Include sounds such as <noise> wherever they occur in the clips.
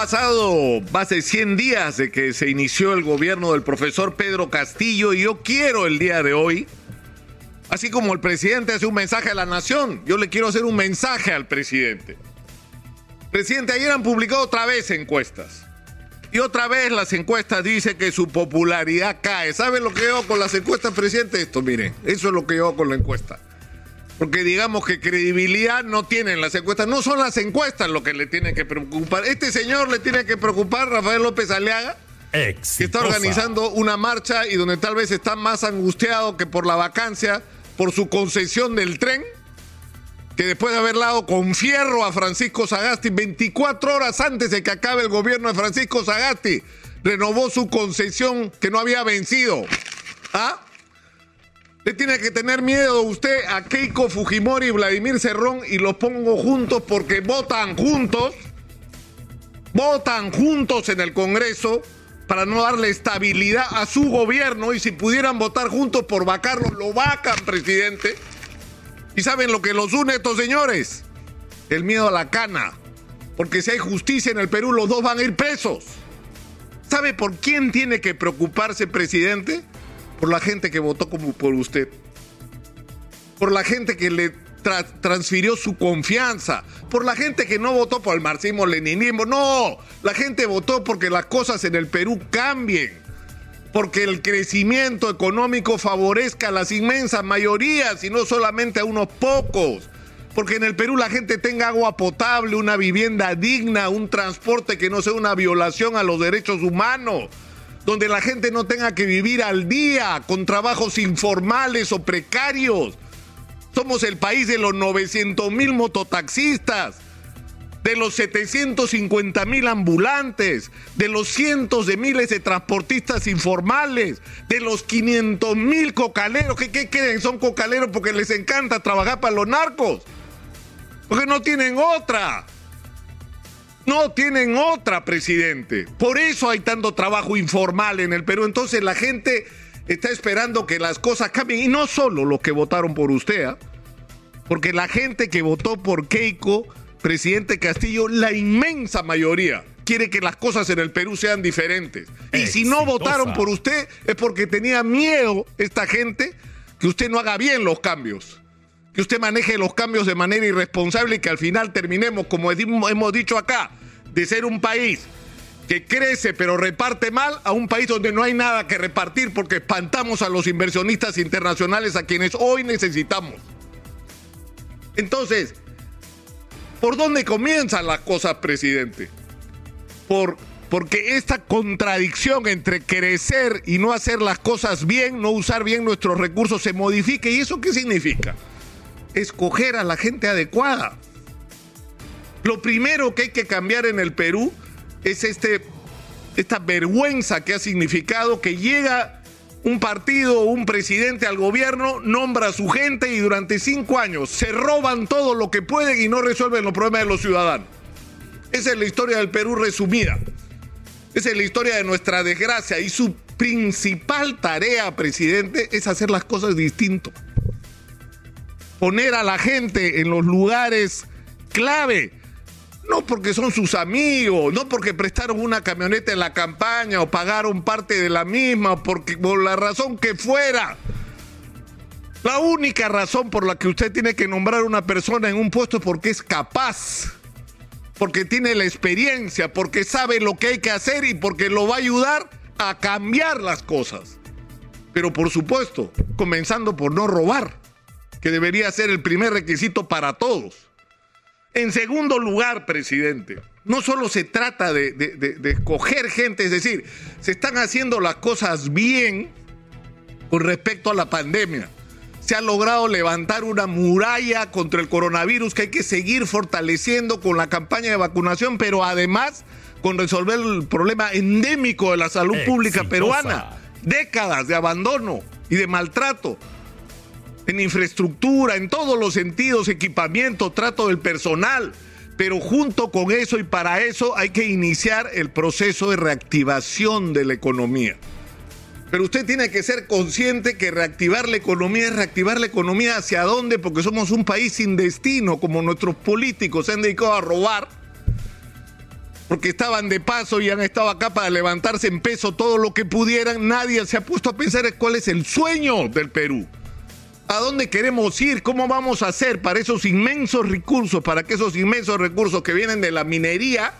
pasado más de 100 días de que se inició el gobierno del profesor Pedro Castillo y yo quiero el día de hoy, así como el presidente hace un mensaje a la nación, yo le quiero hacer un mensaje al presidente. Presidente, ayer han publicado otra vez encuestas. Y otra vez las encuestas dicen que su popularidad cae. ¿Sabe lo que yo hago con las encuestas, presidente? Esto, mire, eso es lo que yo hago con la encuesta. Porque digamos que credibilidad no tienen las encuestas. No son las encuestas lo que le tiene que preocupar. Este señor le tiene que preocupar, Rafael López Aliaga, que está organizando una marcha y donde tal vez está más angustiado que por la vacancia, por su concesión del tren, que después de haber dado con fierro a Francisco Sagasti 24 horas antes de que acabe el gobierno de Francisco Sagasti, renovó su concesión que no había vencido. ¿Ah? Le tiene que tener miedo usted a Keiko Fujimori y Vladimir Cerrón y los pongo juntos porque votan juntos. Votan juntos en el Congreso para no darle estabilidad a su gobierno y si pudieran votar juntos por vacarlo, lo vacan, presidente. ¿Y saben lo que los une estos señores? El miedo a la cana. Porque si hay justicia en el Perú, los dos van a ir presos. ¿Sabe por quién tiene que preocuparse, presidente? Por la gente que votó como por usted, por la gente que le transfirió su confianza, por la gente que no votó por el marxismo-leninismo, no, la gente votó porque las cosas en el Perú cambien, porque el crecimiento económico favorezca a las inmensas mayorías y no solamente a unos pocos. Porque en el Perú la gente tenga agua potable, una vivienda digna, un transporte que no sea una violación a los derechos humanos donde la gente no tenga que vivir al día con trabajos informales o precarios. Somos el país de los 900 mil mototaxistas, de los 750 mil ambulantes, de los cientos de miles de transportistas informales, de los 500 mil cocaleros. ¿Qué, ¿Qué? Son cocaleros porque les encanta trabajar para los narcos. Porque no tienen otra. No tienen otra, presidente. Por eso hay tanto trabajo informal en el Perú. Entonces la gente está esperando que las cosas cambien. Y no solo los que votaron por usted, ¿ah? porque la gente que votó por Keiko, presidente Castillo, la inmensa mayoría quiere que las cosas en el Perú sean diferentes. Y si no votaron por usted es porque tenía miedo esta gente que usted no haga bien los cambios que usted maneje los cambios de manera irresponsable y que al final terminemos, como hemos dicho acá, de ser un país que crece pero reparte mal a un país donde no hay nada que repartir porque espantamos a los inversionistas internacionales a quienes hoy necesitamos. Entonces, ¿por dónde comienzan las cosas, presidente? Por, porque esta contradicción entre crecer y no hacer las cosas bien, no usar bien nuestros recursos, se modifique. ¿Y eso qué significa? escoger a la gente adecuada. Lo primero que hay que cambiar en el Perú es este, esta vergüenza que ha significado que llega un partido un presidente al gobierno, nombra a su gente y durante cinco años se roban todo lo que pueden y no resuelven los problemas de los ciudadanos. Esa es la historia del Perú resumida. Esa es la historia de nuestra desgracia y su principal tarea, presidente, es hacer las cosas distinto poner a la gente en los lugares clave. No porque son sus amigos, no porque prestaron una camioneta en la campaña o pagaron parte de la misma, porque por la razón que fuera. La única razón por la que usted tiene que nombrar una persona en un puesto es porque es capaz, porque tiene la experiencia, porque sabe lo que hay que hacer y porque lo va a ayudar a cambiar las cosas. Pero por supuesto, comenzando por no robar que debería ser el primer requisito para todos. En segundo lugar, presidente, no solo se trata de, escoger gente, es decir, se están haciendo las cosas bien con respecto a la pandemia. Se ha logrado levantar una muralla contra el coronavirus que hay que seguir fortaleciendo con la campaña de vacunación, pero además con resolver el problema endémico de la salud pública peruana. Décadas de abandono y de maltrato en infraestructura, en todos los sentidos, equipamiento, trato del personal. Pero junto con eso y para eso hay que iniciar el proceso de reactivación de la economía. Pero usted tiene que ser consciente que reactivar la economía es reactivar la economía hacia dónde, porque somos un país sin destino, como nuestros políticos se han dedicado a robar. porque estaban de paso y han estado acá para levantarse en peso todo lo que pudieran, nadie se ha puesto a pensar cuál es el sueño del Perú. ¿A dónde queremos ir? ¿Cómo vamos a hacer para esos inmensos recursos, para que esos inmensos recursos que vienen de la minería,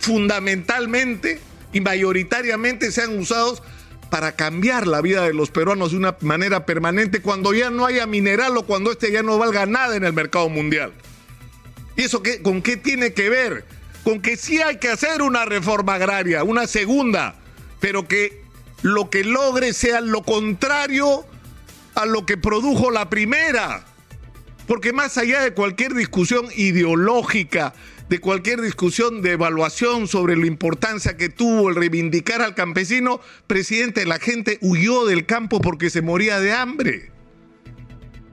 fundamentalmente y mayoritariamente sean usados para cambiar la vida de los peruanos de una manera permanente cuando ya no haya mineral o cuando este ya no valga nada en el mercado mundial? ¿Y eso qué, con qué tiene que ver? Con que sí hay que hacer una reforma agraria, una segunda, pero que lo que logre sea lo contrario a lo que produjo la primera. Porque más allá de cualquier discusión ideológica, de cualquier discusión de evaluación sobre la importancia que tuvo el reivindicar al campesino, presidente, la gente huyó del campo porque se moría de hambre.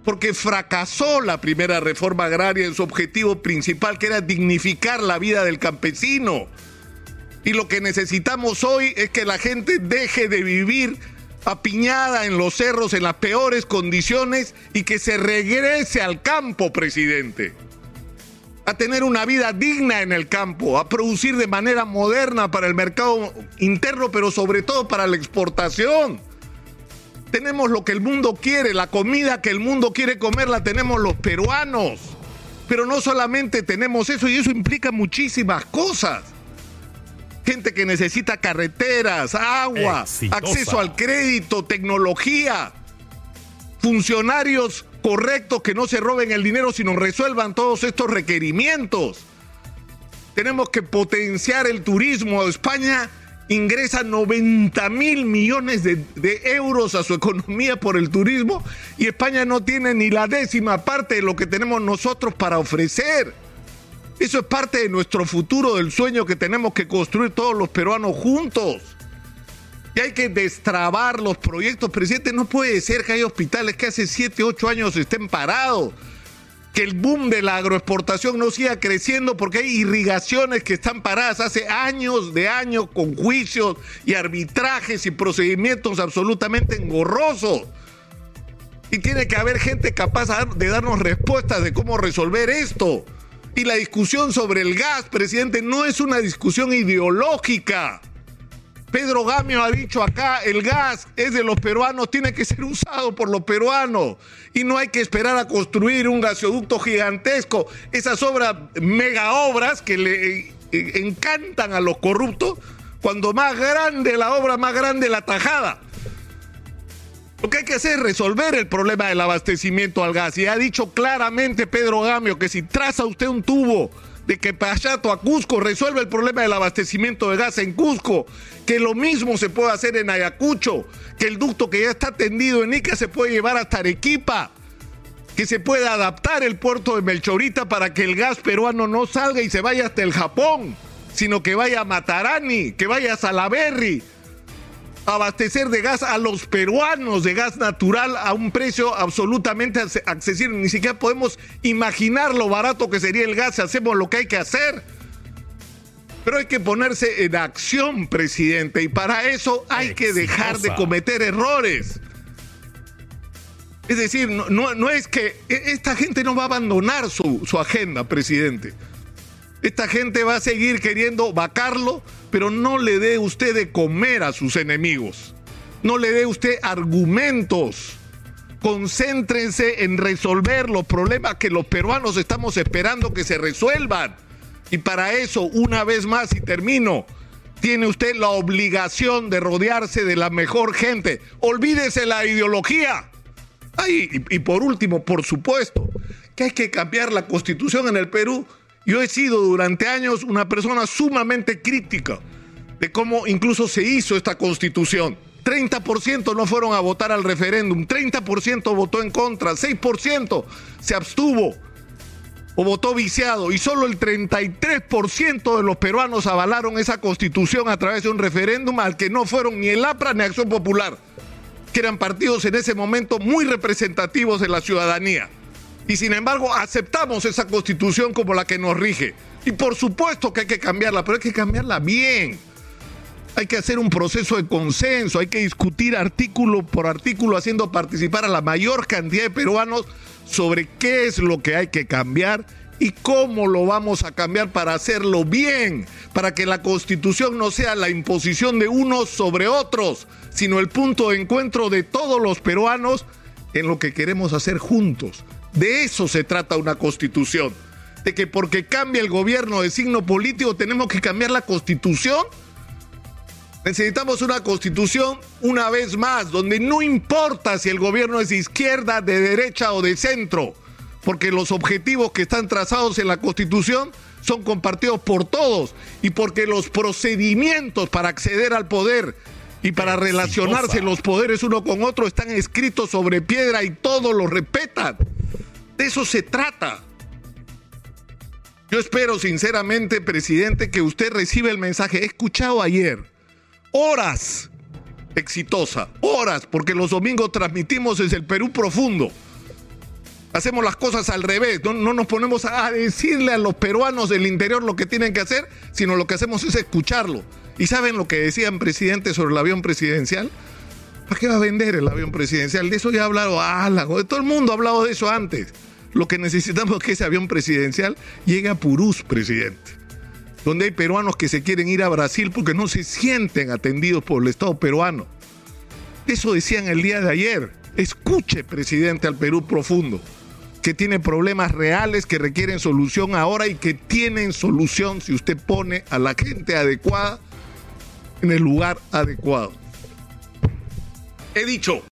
Porque fracasó la primera reforma agraria en su objetivo principal, que era dignificar la vida del campesino. Y lo que necesitamos hoy es que la gente deje de vivir apiñada en los cerros en las peores condiciones y que se regrese al campo, presidente. A tener una vida digna en el campo, a producir de manera moderna para el mercado interno, pero sobre todo para la exportación. Tenemos lo que el mundo quiere, la comida que el mundo quiere comer la tenemos los peruanos. Pero no solamente tenemos eso, y eso implica muchísimas cosas gente que necesita carreteras, agua, acceso al crédito, tecnología, funcionarios correctos que no se roben el dinero, sino resuelvan todos estos requerimientos. Tenemos que potenciar el turismo. España ingresa 90 mil millones de, de, euros a su economía por el turismo y España no tiene ni la décima parte de lo que tenemos nosotros para ofrecer. Eso es parte de nuestro futuro, del sueño que tenemos que construir todos los peruanos juntos. Y hay que destrabar los proyectos. Presidente, no puede ser que hay hospitales que hace 7, 8 años estén parados. Que el boom de la agroexportación no siga creciendo porque hay irrigaciones que están paradas hace años de años con juicios y arbitrajes y procedimientos absolutamente engorrosos. Y tiene que haber gente capaz de darnos respuestas de cómo resolver esto. Y la discusión sobre el gas, presidente, no es una discusión ideológica. Pedro Gamio ha dicho acá, el gas es de los peruanos, tiene que ser usado por los peruanos. Y no hay que esperar a construir un gasoducto gigantesco. Esas obras, mega obras que le eh, encantan a los corruptos, cuando más grande la obra, más grande la tajada. Lo que hay que hacer es resolver el problema del abastecimiento al gas. Y ha dicho claramente Pedro Gamio que si traza usted un tubo de que Pachato a Cusco resuelve el problema del abastecimiento de gas en Cusco, que lo mismo se puede hacer en Ayacucho, que el ducto que ya está tendido en Ica se puede llevar hasta Arequipa, que se puede adaptar el puerto de Melchorita para que el gas peruano no salga y se vaya hasta el Japón, sino que vaya a Matarani, que vaya a Salaberry, abastecer de gas a los peruanos de gas natural a un precio absolutamente accesible. Ni siquiera podemos imaginar lo barato que sería el gas si hacemos lo que hay que hacer. Pero hay que ponerse en acción, presidente, y para eso hay que dejar de cometer errores. Es decir, no, no, es que e, esta gente no va a abandonar su, su agenda, presidente. Esta gente va a seguir queriendo vacarlo pero no le dé usted de comer a sus enemigos. No le dé usted argumentos. Concéntrense en resolver los problemas que los peruanos estamos esperando que se resuelvan. Y para eso, una vez más y termino, tiene usted la obligación de rodearse de la mejor gente. Olvídese la ideología. y, y por último, por supuesto, que hay que cambiar la constitución en el Perú yo he sido durante años una persona sumamente crítica de cómo incluso se hizo esta constitución. 30% no fueron a votar al referéndum, 30% votó en contra, 6% se abstuvo o votó viciado y solo el 33% de los peruanos avalaron esa constitución a través de un referéndum al que no fueron ni el APRA ni Acción Popular, que eran partidos en ese momento muy representativos de la ciudadanía. Y sin embargo aceptamos esa constitución como la que nos rige. Y por supuesto que hay que cambiarla, pero hay que cambiarla bien. Hay que hacer un proceso de consenso, hay que discutir artículo por artículo, haciendo participar a la mayor cantidad de peruanos sobre qué es lo que hay que cambiar ¿Y cómo lo vamos a cambiar para hacerlo bien? Para que la constitución no sea la imposición de unos sobre otros, sino el punto de encuentro de todos los peruanos en lo que queremos hacer juntos. De eso se trata una constitución. De que porque cambia el gobierno de signo político tenemos que cambiar la constitución. Necesitamos una constitución una vez más, donde no importa si el gobierno es de izquierda, de derecha o de centro, porque los objetivos que están trazados en la constitución son compartidos por todos y porque los procedimientos para acceder al poder y para relacionarse los poderes uno con otro están escritos sobre piedra y todos lo respetan. De eso se trata. Yo espero sinceramente, presidente, que usted reciba el mensaje. He escuchado ayer, horas, exitosa, horas, porque los domingos transmitimos desde el Perú profundo. Hacemos las cosas al revés, no, no, nos ponemos a decirle a los peruanos del interior lo que tienen que hacer, sino lo que hacemos es escucharlo. ¿Y saben lo que decían presidente sobre el avión presidencial? ¿Para qué va a vender el avión presidencial? De eso ya ha hablado Álago, todo el mundo ha hablado de eso antes. Lo que necesitamos <laughs> es que ese avión presidencial llegue a Purús, presidente. Donde hay peruanos que se quieren ir a Brasil porque no se sienten atendidos por el Estado peruano. Eso decían el día de ayer. Escuche, presidente, al Perú profundo, que tiene problemas reales que requieren solución ahora y que tienen solución si usted pone a la gente adecuada en el lugar adecuado. He dicho.